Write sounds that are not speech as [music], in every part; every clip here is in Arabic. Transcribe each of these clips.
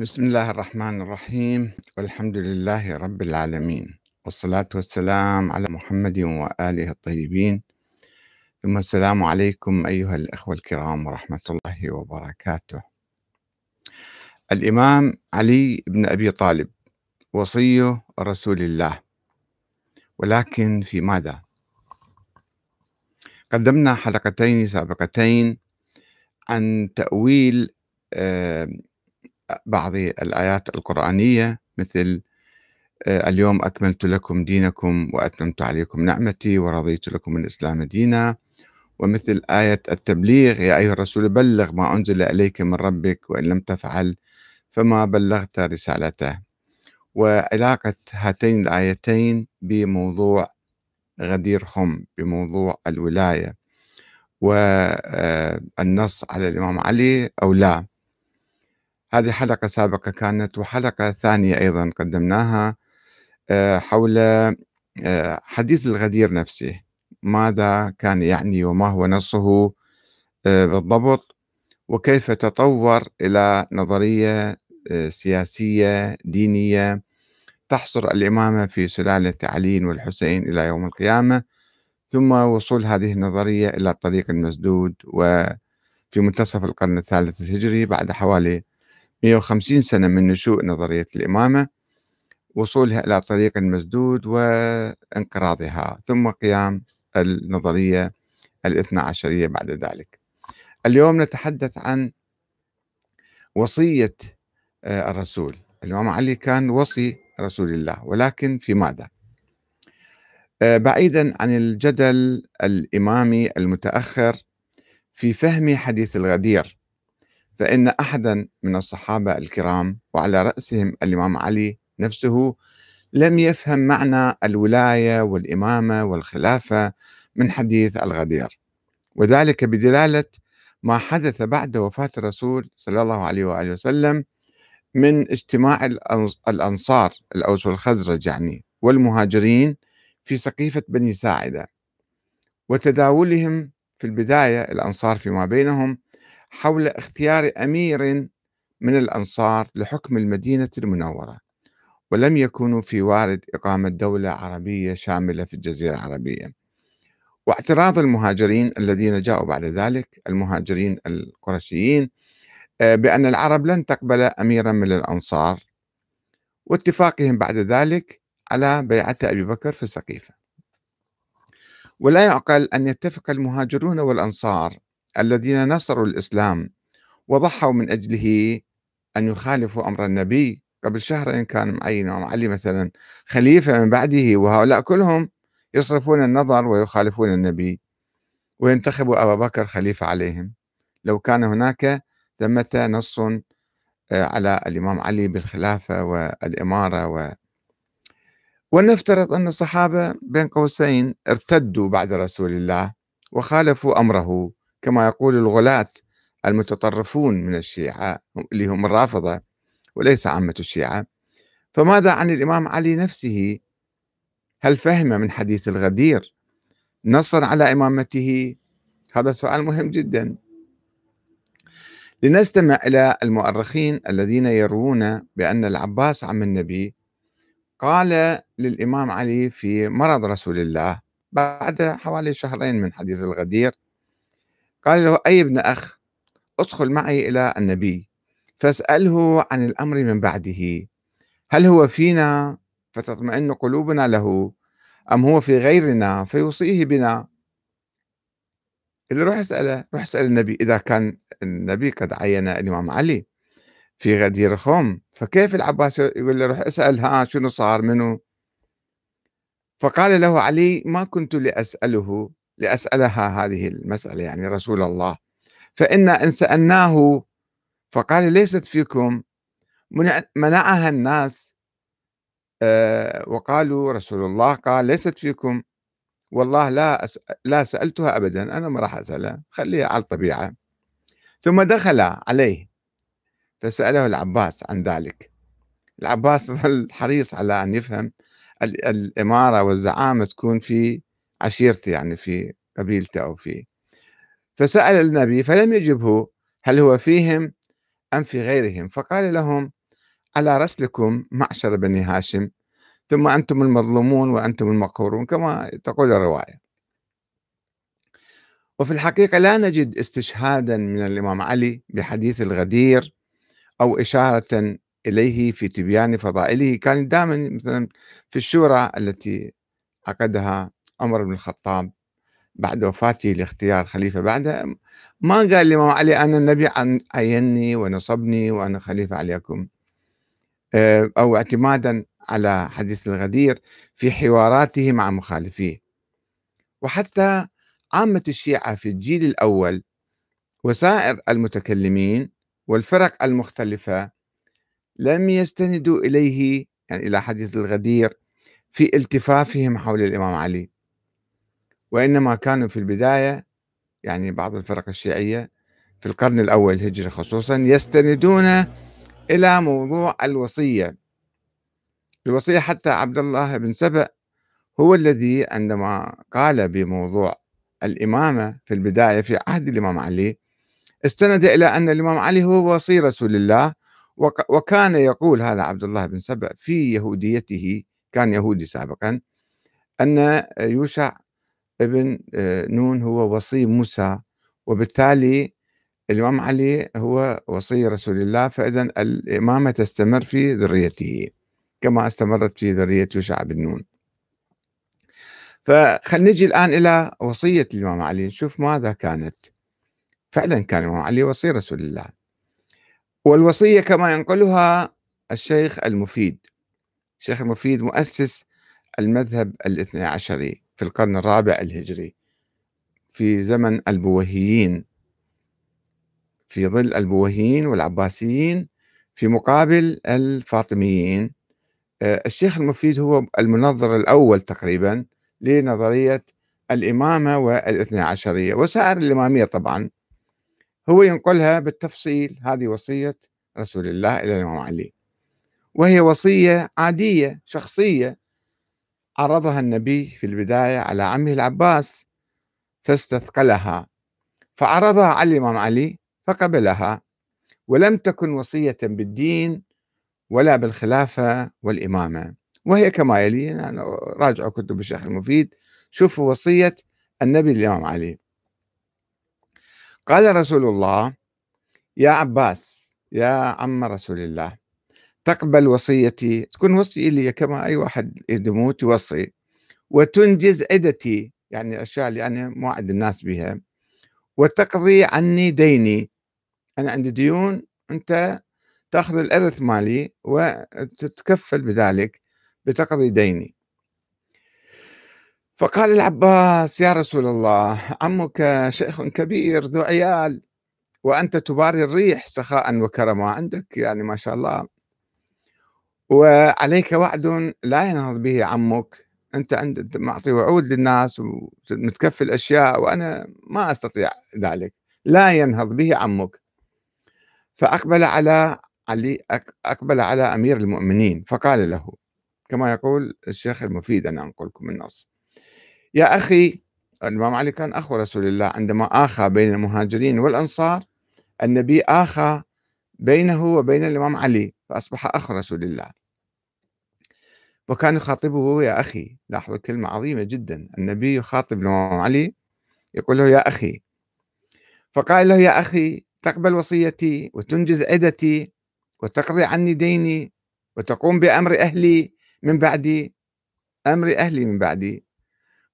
بسم الله الرحمن الرحيم. والحمد لله رب العالمين. والصلاة والسلام على محمد وآله الطيبين. ثم السلام عليكم أيها الأخوة الكرام ورحمة الله وبركاته. الإمام علي بن أبي طالب وصي رسول الله. ولكن في ماذا؟ قدمنا حلقتين سابقتين عن تأويل آه، بعض الآيات القرآنية مثل آه، اليوم أكملت لكم دينكم وأتممت عليكم نعمتي ورضيت لكم الإسلام دينا. ومثل آية التبليغ يا أيها الرسول بلغ ما أنزل إليك من ربك وإن لم تفعل فما بلغت رسالته. وعلاقة هاتين الآيتين بموضوع غدير خم بموضوع الولاية. والنص على الإمام علي أو لا. هذه حلقة سابقة كانت وحلقة ثانية أيضا قدمناها آه، حول آه، حديث الغدير نفسه. ماذا كان يعني وما هو نصه آه، بالضبط وكيف تطور إلى نظرية سياسية دينية تحصر الإمامة في سلالة علي والحسين إلى يوم القيامة ثم وصول هذه النظرية إلى الطريق المسدود وفي منتصف القرن الثالث الهجري بعد حوالي 150 سنة من نشوء نظرية الإمامة وصولها إلى طريق المسدود وانقراضها ثم قيام النظرية الاثنى عشرية بعد ذلك. اليوم نتحدث عن وصية آه، الرسول. الإمام علي كان وصي رسول الله ولكن في ماذا؟ آه، بعيدا عن الجدل الإمامي المتأخر في فهم حديث الغدير. فإن أحدا من الصحابة الكرام وعلى رأسهم الإمام علي نفسه لم يفهم معنى الولاية والإمامة والخلافة من حديث الغدير وذلك بدلالة ما حدث بعد وفاة الرسول صلى الله عليه وآله وسلم من اجتماع الأنصار الأوس والخزرج يعني والمهاجرين في سقيفة بني ساعدة وتداولهم في البداية الأنصار فيما بينهم حول اختيار أمير من الأنصار لحكم المدينة المنورة ولم يكونوا في وارد إقامة دولة عربية شاملة في الجزيرة العربية. واعتراض المهاجرين الذين جاءوا بعد ذلك المهاجرين القرشيين آه، بأن العرب لن تقبل أميرا من الأنصار واتفاقهم بعد ذلك على بيعة أبي بكر في السقيفة. ولا يعقل أن يتفق المهاجرون والأنصار الذين نصروا الإسلام وضحوا من أجله أن يخالفوا أمر النبي قبل شهرين كان معين علي مثلا خليفة من بعده وهؤلاء كلهم يصرفون النظر ويخالفون النبي وينتخبوا أبا بكر خليفة عليهم. لو كان هناك ثمة نص آه، على الإمام علي بالخلافة والإمارة و ولنفترض أن الصحابة بين قوسين ارتدوا بعد رسول الله وخالفوا أمره. كما يقول الغلاة المتطرفون من الشيعة اللي هم الرافضة وليس عامة الشيعة. فماذا عن الإمام علي نفسه؟ هل فهم من حديث الغدير؟ نصا على إمامته؟ هذا سؤال مهم جدا. لنستمع إلى المؤرخين الذين يروون بأن العباس عم النبي قال للإمام علي في مرض رسول الله بعد حوالي شهرين من حديث الغدير قال له أي ابن أخ أدخل معي إلى النبي فاسأله عن الأمر من بعده هل هو فينا فتطمئن قلوبنا له أم هو في غيرنا فيوصيه بنا؟ اللي روح اسأله روح اسأل النبي إذا كان النبي قد عين الإمام علي في غدير خم فكيف العباس يقول له روح اسأل ها شنو صار؟ منه فقال له علي ما كنت لأسأله لأسألها هذه المسألة يعني رسول الله. فإن إن سألناه فقال ليست فيكم منعها الناس؟ آه، وقالوا رسول الله قال ليست فيكم. والله لا لا سألتها أبدا أنا ما راح أسألها خليها على الطبيعة. ثم دخل عليه فسأله العباس عن ذلك. العباس [laughs] ظل حريص على أن يفهم الإمارة والزعامة تكون في عشيرته يعني في قبيلته أو في فسأل النبي فلم يجبه هل هو فيهم أم في غيرهم فقال لهم على رسلكم معشر بني هاشم ثم أنتم المظلومون وأنتم المقهورون كما تقول الرواية. وفي الحقيقة لا نجد استشهادا من الإمام علي بحديث الغدير أو إشارة إليه في تبيان فضائله كان دائما مثلا في الشورى التي عقدها عمر بن الخطاب بعد وفاته لاختيار خليفة بعده ما قال الإمام علي أنا النبي عيني ونصبني وأنا خليفة عليكم. آه، أو اعتمادا على حديث الغدير في حواراته مع مخالفيه. وحتى عامة الشيعة في الجيل الأول وسائر المتكلمين والفرق المختلفة لم يستندوا إليه يعني إلى حديث الغدير في التفافهم حول الإمام علي. وإنما كانوا في البداية يعني بعض الفرق الشيعية في القرن الأول الهجري خصوصا يستندون إلى موضوع الوصية. الوصية حتى عبد الله بن سبأ هو الذي عندما قال بموضوع الإمامة في البداية في عهد الإمام علي استند إلى أن الإمام علي هو وصي رسول الله وكان يقول هذا عبد الله بن سبأ في يهوديته كان يهودي سابقا أن يوشع ابن آه، نون هو وصي موسى وبالتالي الإمام علي هو وصي رسول الله فإذا الإمامة تستمر في ذريته كما استمرت في ذرية يوشع بن نون فخلينا نجي الآن إلى وصية الإمام علي نشوف ماذا كانت. فعلا كان الإمام علي وصي رسول الله. والوصية كما ينقلها الشيخ المفيد. الشيخ المفيد مؤسس المذهب الاثنى عشري. في القرن الرابع الهجري في زمن البويهيين في ظل البويهيين والعباسيين في مقابل الفاطميين. آه، الشيخ المفيد هو المنظر الأول تقريبا لنظرية الإمامة والإثنى عشرية وسائر الإمامية طبعا. هو ينقلها بالتفصيل هذه وصية رسول الله إلى الإمام علي. وهي وصية عادية شخصية عرضها النبي في البداية على عمه العباس فاستثقلها. فعرضها على الإمام علي فقبلها. ولم تكن وصية بالدين ولا بالخلافة والإمامة. وهي كما يلي راجعوا كتب الشيخ المفيد. شوفوا وصية النبي الإمام علي. قال رسول الله يا عباس يا عم رسول الله تقبل وصيتي تكون وصية لي كما أي واحد يموت يوصي. وتنجز عدتي يعني الأشياء اللي أنا موعد الناس بها وتقضي عني ديني. أنا عندي ديون أنت تأخذ الإرث مالي وتتكفل بذلك بتقضي ديني. فقال العباس يا رسول الله عمك شيخ كبير ذو عيال وأنت تباري الريح سخاء وكرما عندك يعني ما شاء الله. وعليك وعد لا ينهض به عمك. أنت عند معطي وعود للناس ومتكفل أشياء وأنا ما أستطيع ذلك. لا ينهض به عمك. فأقبل على علي أقبل على أمير المؤمنين فقال له كما يقول الشيخ المفيد أنا أنقلكم النص. يا أخي الإمام علي كان أخو رسول الله عندما آخى بين المهاجرين والأنصار النبي آخى بينه وبين الإمام علي. فأصبح أخ رسول الله. وكان يخاطبه يا أخي. لاحظوا كلمة عظيمة جدا. النبي يخاطب الإمام علي يقول له يا أخي. فقال له يا أخي تقبل وصيتي وتنجز عدتي وتقضي عني ديني وتقوم بأمر أهلي من بعدي. أمر أهلي من بعدي.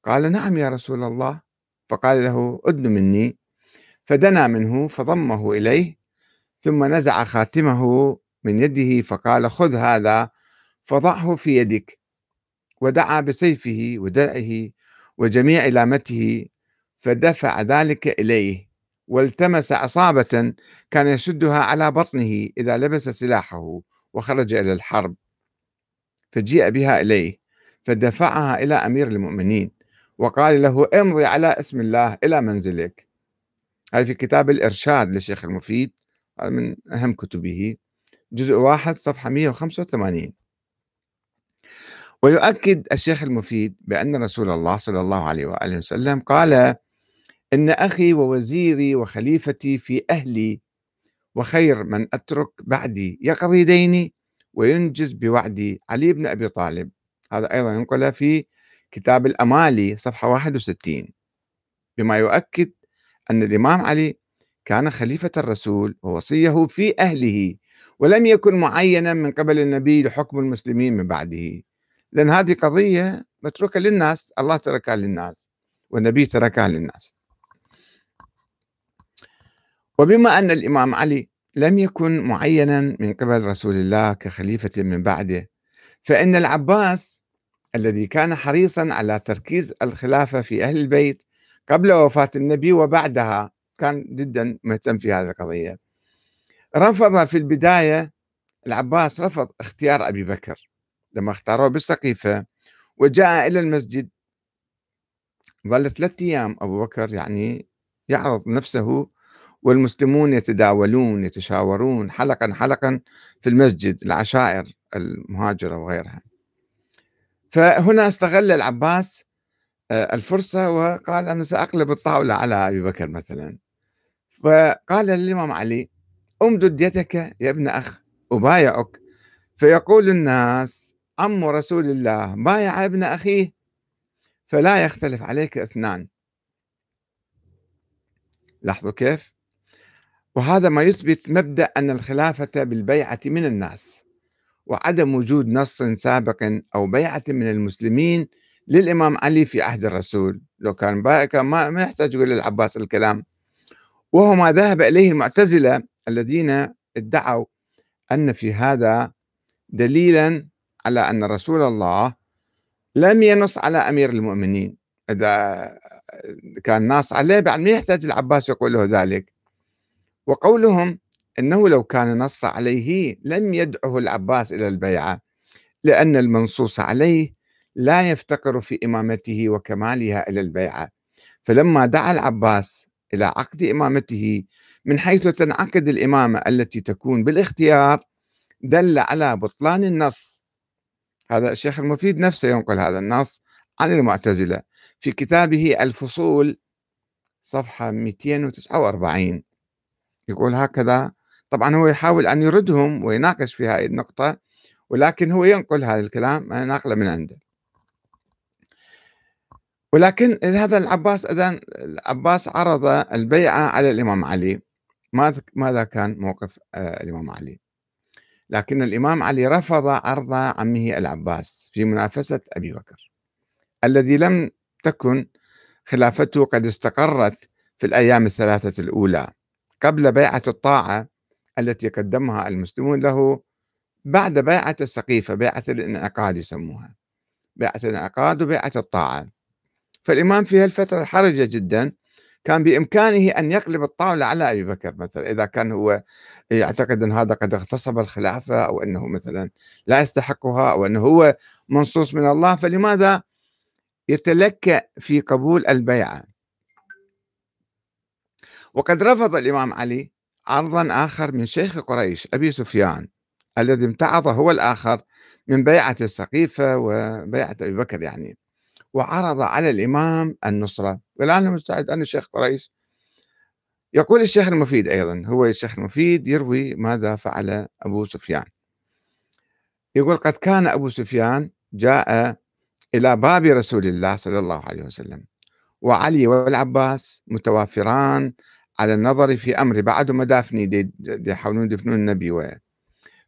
قال نعم يا رسول الله. فقال له أدن مني. فدنا منه فضمه إليه. ثم نزع خاتمه من يده فقال خذ هذا فضعه في يدك. ودعا بسيفه ودرعه وجميع لامته فدفع ذلك إليه والتمس عصابة كان يشدها على بطنه إذا لبس سلاحه وخرج إلى الحرب. فجيء بها إليه فدفعها إلى أمير المؤمنين وقال له امضي على اسم الله إلى منزلك. هذا في كتاب الإرشاد للشيخ المفيد من أهم كتبه. جزء واحد صفحة 185 ويؤكد الشيخ المفيد بأن رسول الله صلى الله عليه وآله وسلم قال إن أخي ووزيري وخليفتي في أهلي وخير من أترك بعدي يقضي ديني وينجز بوعدي علي بن أبي طالب. هذا أيضا ينقل في كتاب الأمالي صفحة 61 بما يؤكد أن الإمام علي كان خليفة الرسول ووصيه في أهله. ولم يكن معينا من قبل النبي لحكم المسلمين من بعده. لأن هذه قضية متروكة للناس الله تركها للناس والنبي تركها للناس. وبما أن الإمام علي لم يكن معينا من قبل رسول الله كخليفة من بعده فإن العباس الذي كان حريصا على تركيز الخلافة في أهل البيت قبل وفاة النبي وبعدها كان جدا مهتم في هذه القضية. رفض في البداية العباس رفض اختيار أبي بكر لما اختاروه بالسقيفة وجاء إلى المسجد. ظل ثلاثة أيام أبو بكر يعني يعرض نفسه والمسلمون يتداولون يتشاورون حلقا حلقا في المسجد العشائر المهاجرة وغيرها. فهنا استغل العباس آه، الفرصة وقال أنا سأقلب الطاولة على أبي بكر مثلا. فقال للإمام علي امدد يدك يا ابن أخ أبايعك. فيقول الناس عم رسول الله بايع ابن أخيه فلا يختلف عليك اثنان. لاحظوا كيف؟ وهذا ما يثبت مبدأ أن الخلافة بالبيعة من الناس وعدم وجود نص سابق أو بيعة من المسلمين للإمام علي في عهد الرسول. لو كان بائكا ما يحتاج يقول للعباس الكلام. وهو ما ذهب إليه المعتزلة الذين ادعوا أن في هذا دليلا على أن رسول الله لم ينص على أمير المؤمنين. إذا كان ناص عليه بعد ما يحتاج العباس يقول له ذلك. وقولهم أنه لو كان نص عليه لم يدعه العباس إلى البيعة لأن المنصوص عليه لا يفتقر في إمامته وكمالها إلى البيعة. فلما دعا العباس إلى عقد إمامته من حيث تنعقد الإمامة التي تكون بالاختيار دل على بطلان النص. هذا الشيخ المفيد نفسه ينقل هذا النص عن المعتزلة في كتابه الفصول صفحة 249 يقول هكذا طبعا هو يحاول أن يردهم ويناقش في هذه النقطة ولكن هو ينقل هذا الكلام أنا ناقله من عنده. ولكن هذا العباس اذا العباس عرض البيعة على الإمام علي. ماذا كان موقف آه، الإمام علي؟ لكن الإمام علي رفض عرض عمه العباس في منافسة أبي بكر الذي لم تكن خلافته قد استقرت في الأيام الثلاثة الأولى قبل بيعة الطاعة التي قدمها المسلمون له بعد بيعة السقيفة بيعة الانعقاد يسموها بيعة الانعقاد وبيعة الطاعة فالإمام في هالفترة الحرجة جدا كان بإمكانه أن يقلب الطاولة على أبي بكر مثلا إذا كان هو يعتقد أن هذا قد اغتصب الخلافة أو أنه مثلا لا يستحقها أو أنه هو منصوص من الله فلماذا يتلكأ في قبول البيعة؟ وقد رفض الإمام علي عرضا آخر من شيخ قريش أبي سفيان الذي امتعض هو الآخر من بيعة السقيفة وبيعة أبي بكر يعني. وعرض على الإمام النصرة. والآن مستعد أنا الشيخ قريش. يقول الشيخ المفيد أيضا هو الشيخ المفيد يروي ماذا فعل أبو سفيان. يقول قد كان أبو سفيان جاء إلى باب رسول الله صلى الله عليه وسلم وعلي والعباس متوافران على النظر في أمر بعد ما دافني يحاولون يدفنون النبي ويه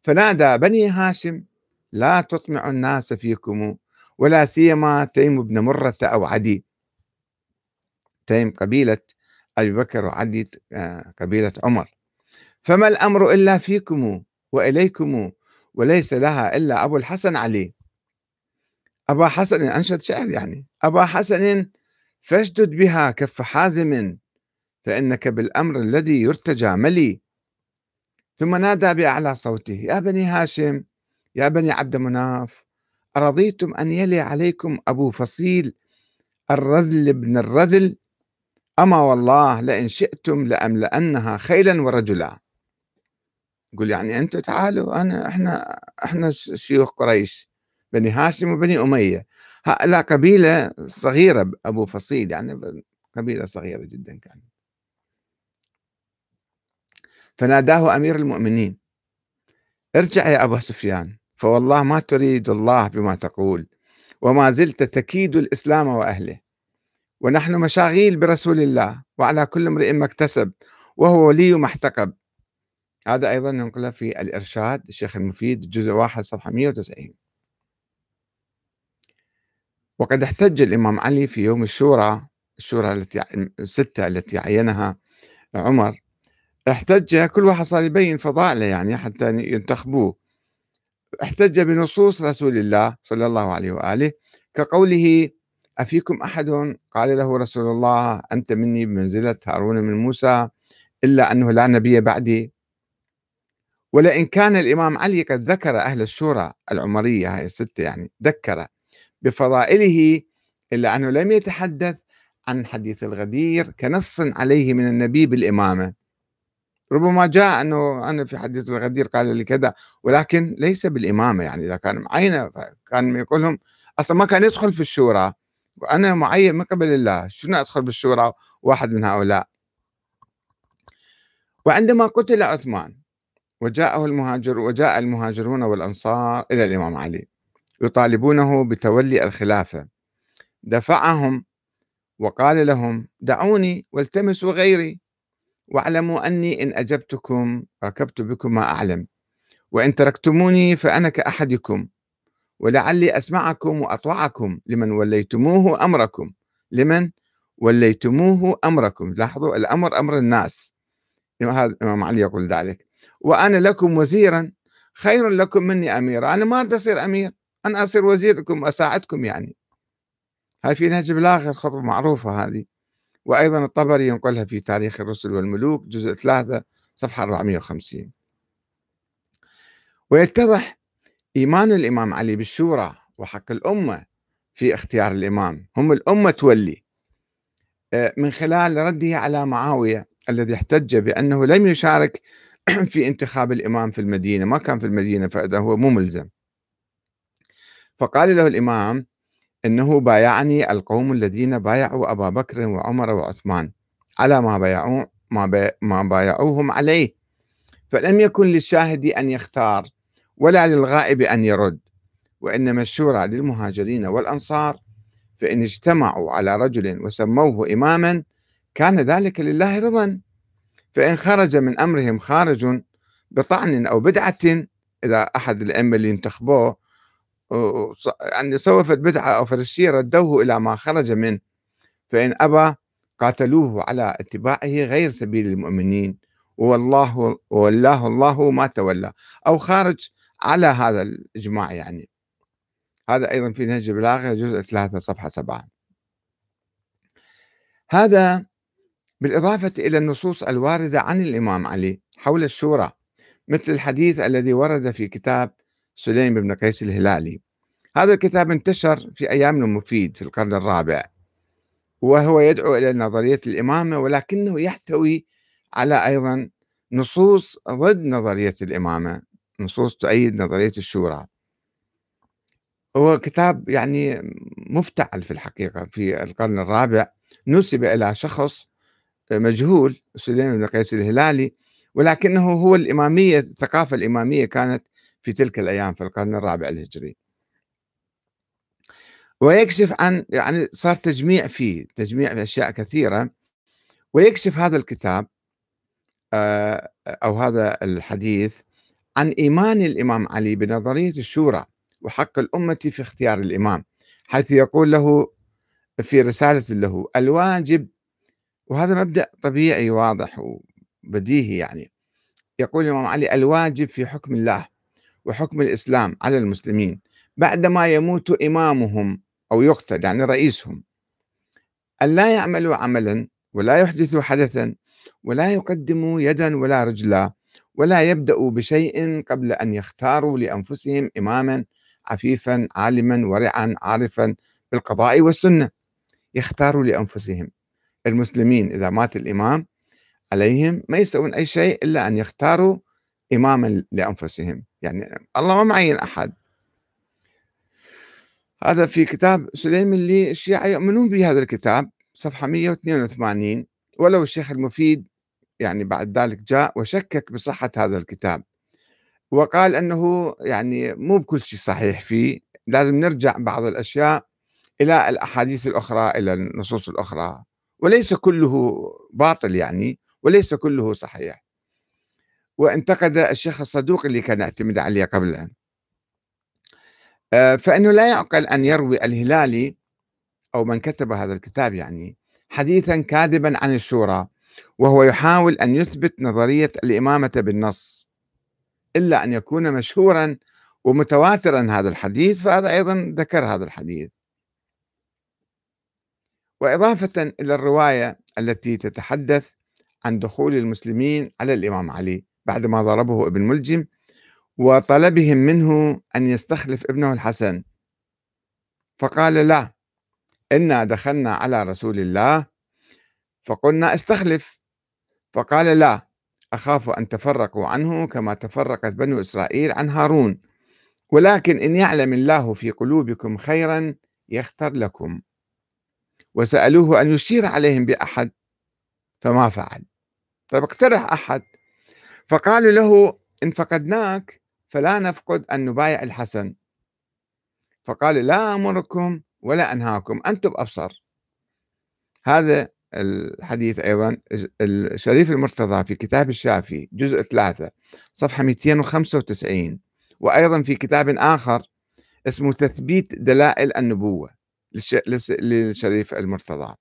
فنادى بني هاشم لا تطمع الناس فيكم ولا سيما تيم بن مرة أو عدي. تيم قبيلة أبي بكر وعدي آه، قبيلة عمر. فما الأمر إلا فيكم وإليكم وليس لها إلا أبو الحسن علي. أبا حسن أنشد شعر يعني. أبا حسن فاشدد بها كف حازم فإنك بالأمر الذي يرتجى ملي. ثم نادى بأعلى صوته يا بني هاشم يا بني عبد مناف أرضيتم أن يلي عليكم أبو فصيل الرذل بن الرذل؟ أما والله لئن شئتم لأملأنها خيلا ورجلا. يقول يعني أنتم تعالوا أنا إحنا إحنا شيوخ قريش بني هاشم وبني أمية. لا قبيلة صغيرة أبو فصيل يعني قبيلة صغيرة جدا كان. فناداه أمير المؤمنين ارجع يا أبا سفيان. فوالله ما تريد الله بما تقول وما زلت تكيد الإسلام وأهله. ونحن مشاغيل برسول الله وعلى كل امرئ ما اكتسب وهو ولي ما احتقب. هذا أيضا ننقله في الإرشاد الشيخ المفيد جزء واحد صفحة 190 وقد احتج الإمام علي في يوم الشورى الشورى التي الستة التي عينها عمر. احتج كل واحد صار يبين فضائله يعني حتى ينتخبوه. احتج بنصوص رسول الله صلى الله عليه وآله كقوله أفيكم أحد؟ قال له رسول الله أنت مني بمنزلة هارون من موسى إلا أنه لا نبي بعدي. ولئن كان الإمام علي قد ذكر أهل الشورى العمرية هاي الستة يعني ذكر بفضائله إلا أنه لم يتحدث عن حديث الغدير كنص عليه من النبي بالإمامة. ربما جاء أنه أنا في حديث الغدير قال لي كذا ولكن ليس بالإمامة يعني إذا كان معينة كان يقول لهم أصلا ما كان يدخل في الشورى. وأنا معين من قبل الله شنو أدخل بالشورى واحد من هؤلاء. وعندما قتل عثمان وجاءه المهاجر وجاء المهاجرون والأنصار إلى الإمام علي يطالبونه بتولي الخلافة. دفعهم وقال لهم دعوني والتمسوا غيري. واعلموا أني إن أجبتكم ركبت بكم ما أعلم. وإن تركتموني فأنا كأحدكم. ولعلي أسمعكم وأطوعكم لمن وليتموه أمركم. لمن وليتموه أمركم. لاحظوا الأمر أمر الناس. هذا الإمام علي يقول ذلك. وأنا لكم وزيرا. خير لكم مني أمير أنا ما أريد أصير أمير. أنا أصير وزيركم أساعدكم يعني. هاي في نهج بلاغة الخطبة معروفة هذه. وأيضا الطبري ينقلها في تاريخ الرسل والملوك جزء 3 صفحة 450 ويتضح إيمان الإمام علي بالشورى وحق الأمة في اختيار الإمام. هم الأمة تولي آه، من خلال رده على معاوية الذي احتج بأنه لم يشارك [clears throat] في انتخاب الإمام في المدينة ما كان في المدينة فإذا هو مو ملزم. فقال له الإمام إنه بايعني القوم الذين بايعوا أبا بكر وعمر وعثمان على ما بايعوا ما, ما بايعوهم عليه. فلم يكن للشاهد أن يختار ولا للغائب أن يرد وإنما الشورى للمهاجرين والأنصار. فإن اجتمعوا على رجل وسموه إماما كان ذلك لله رضا. فإن خرج من أمرهم خارج بطعن أو بدعة إذا أحد الأئمة اللي انتخبوه يعني سوفت بدعة أو فرشية ردوه إلى ما خرج منه. فإن أبى قاتلوه على اتباعه غير سبيل المؤمنين. والله والله الله ما تولى. أو خارج على هذا الإجماع يعني. هذا أيضا في نهج البلاغة جزء ثلاثة صفحة سبعة. هذا بالإضافة إلى النصوص الواردة عن الإمام علي حول الشورى مثل الحديث الذي ورد في كتاب سليم بن قيس الهلالي. هذا الكتاب انتشر في أيام المفيد في القرن الرابع وهو يدعو إلى نظرية الإمامة ولكنه يحتوي على أيضا نصوص ضد نظرية الإمامة نصوص تؤيد نظرية الشورى. هو كتاب يعني مفتعل في الحقيقة في القرن الرابع. نسب إلى شخص مجهول سليم بن قيس الهلالي ولكنه هو الإمامية الثقافة الإمامية كانت في تلك الأيام في القرن الرابع الهجري. ويكشف عن يعني صار تجميع فيه تجميع في أشياء كثيرة. ويكشف هذا الكتاب آه، أو هذا الحديث عن إيمان الإمام علي بنظرية الشورى وحق الأمة في اختيار الإمام حيث يقول له في رسالة له الواجب وهذا مبدأ طبيعي واضح وبديهي يعني يقول الإمام علي الواجب في حكم الله. وحكم الإسلام على المسلمين بعدما يموت إمامهم أو يقتل يعني رئيسهم. أن لا يعملوا عملا ولا يحدثوا حدثا ولا يقدموا يدا ولا رجلا ولا يبدأوا بشيء قبل أن يختاروا لأنفسهم إماما عفيفا عالما ورعا عارفا بالقضاء والسنة. يختاروا لأنفسهم. المسلمين إذا مات الإمام عليهم ما يسوون أي شيء إلا أن يختاروا إماما لأنفسهم. يعني الله ما معين أحد. هذا في كتاب سليم اللي الشيعة يؤمنون بهذا الكتاب صفحة 182 ولو الشيخ المفيد يعني بعد ذلك جاء وشكك بصحة هذا الكتاب. وقال أنه يعني مو بكل شيء صحيح فيه. لازم نرجع بعض الأشياء إلى الأحاديث الأخرى إلى النصوص الأخرى. وليس كله باطل يعني وليس كله صحيح. وانتقد الشيخ الصدوق اللي كان يعتمد عليه قبلا آه، فإنه لا يعقل أن يروي الهلالي أو من كتب هذا الكتاب يعني حديثا كاذبا عن الشورى وهو يحاول أن يثبت نظرية الإمامة بالنص إلا أن يكون مشهورا ومتواترا هذا الحديث فهذا أيضا ذكر هذا الحديث. وإضافة إلى الرواية التي تتحدث عن دخول المسلمين على الإمام علي بعدما ضربه ابن ملجم وطلبهم منه أن يستخلف ابنه الحسن. فقال لا إنا دخلنا على رسول الله فقلنا استخلف. فقال لا أخاف أن تفرقوا عنه كما تفرقت بنو إسرائيل عن هارون. ولكن إن يعلم الله في قلوبكم خيرا يختر لكم. وسألوه أن يشير عليهم بأحد فما فعل. طيب اقترح أحد. فقالوا له إن فقدناك فلا نفقد أن نبايع الحسن. فقال لا أمركم ولا أنهاكم أنتم أبصر. هذا الحديث أيضا الشريف المرتضى في كتاب الشافي جزء ثلاثة صفحة 295 وأيضا في كتاب آخر اسمه تثبيت دلائل النبوة للشريف المرتضى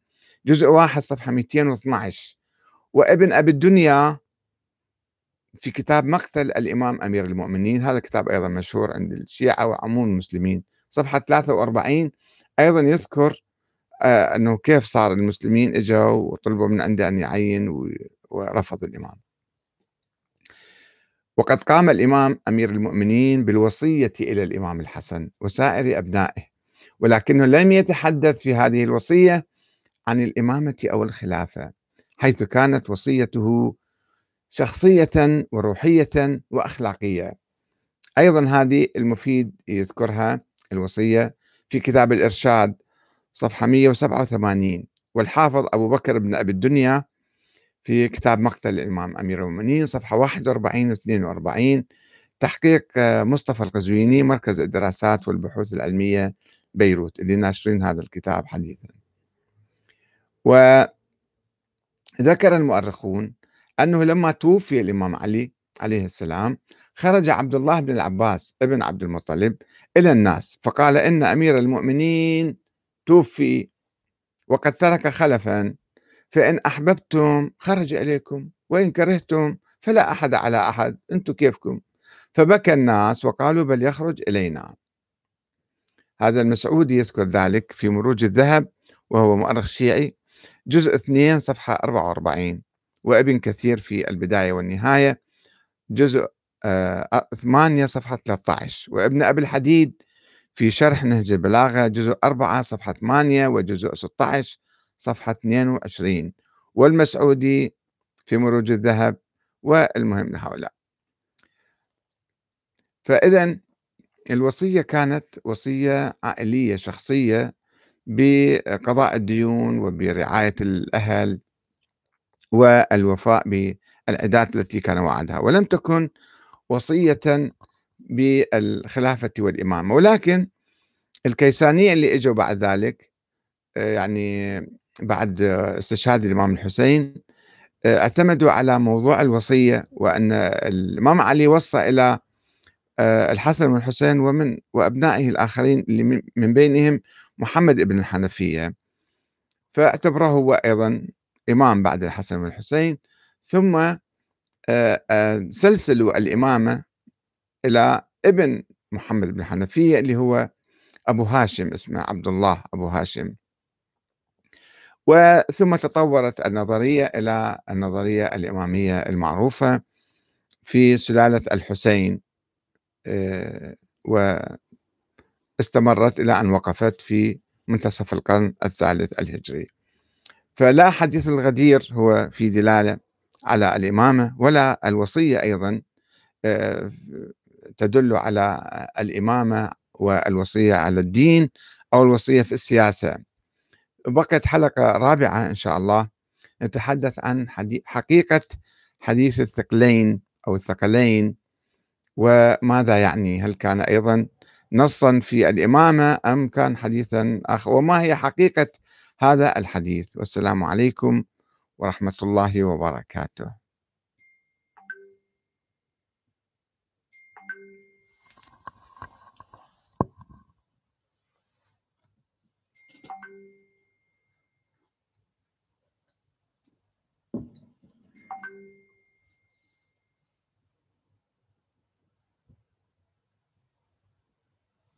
جزء واحد صفحة 212 وابن أبي الدنيا في كتاب مقتل الإمام أمير المؤمنين هذا كتاب أيضا مشهور عند الشيعة وعموم المسلمين. صفحة 43 أيضا يذكر آه، أنه كيف صار المسلمين إجوا وطلبوا من عنده أن يعين ورفض الإمام. وقد قام الإمام أمير المؤمنين بالوصية إلى الإمام الحسن وسائر أبنائه ولكنه لم يتحدث في هذه الوصية عن الإمامة أو الخلافة حيث كانت وصيته شخصية وروحية وأخلاقية. أيضا هذه المفيد يذكرها الوصية في كتاب الإرشاد صفحة 187 والحافظ أبو بكر بن أبي الدنيا في كتاب مقتل الإمام أمير المؤمنين صفحة 41 و 42 تحقيق مصطفى القزويني مركز الدراسات والبحوث العلمية بيروت اللي ناشرين هذا الكتاب حديثا. وذكر المؤرخون أنه لما توفي الإمام علي عليه السلام خرج عبد الله بن العباس ابن عبد المطلب إلى الناس فقال إن أمير المؤمنين توفي وقد ترك خلفا فإن أحببتم خرج إليكم وإن كرهتم فلا أحد على أحد أنتم كيفكم؟ فبكى الناس وقالوا بل يخرج إلينا. هذا المسعودي يذكر ذلك في مروج الذهب وهو مؤرخ شيعي جزء 2 صفحة 44 وابن كثير في البداية والنهاية. جزء 8 آه، صفحة 13 وابن أبي الحديد في شرح نهج البلاغة جزء 4 صفحة 8 وجزء 16 صفحة 22 والمسعودي في مروج الذهب والمهم لهؤلاء. فإذا الوصية كانت وصية عائلية شخصية بقضاء الديون وبرعاية الأهل والوفاء بالعدات التي كان وعدها ولم تكن وصية بالخلافة والإمامة. ولكن الكيسانية اللي إجوا بعد ذلك آه، يعني بعد استشهاد الإمام الحسين آه، اعتمدوا على موضوع الوصية وأن الإمام علي وصى إلى آه، الحسن والحسين ومن وأبنائه الآخرين اللي من بينهم محمد بن الحنفية. فاعتبره هو أيضا إمام بعد الحسن والحسين ثم سلسلوا الإمامة إلى ابن محمد بن الحنفية اللي هو أبو هاشم اسمه عبد الله أبو هاشم. وثم تطورت النظرية إلى النظرية الإمامية المعروفة في سلالة الحسين واستمرت إلى أن وقفت في منتصف القرن الثالث الهجري. فلا حديث الغدير هو في دلالة على الإمامة ولا الوصية أيضا آه، تدل على الإمامة والوصية على الدين أو الوصية في السياسة. بقت حلقة رابعة إن شاء الله نتحدث عن حقيقة حديث الثقلين أو الثقلين وماذا يعني؟ هل كان أيضا نصا في الإمامة أم كان حديثا آخر؟ وما هي حقيقة هذا الحديث والسلام عليكم ورحمة الله وبركاته.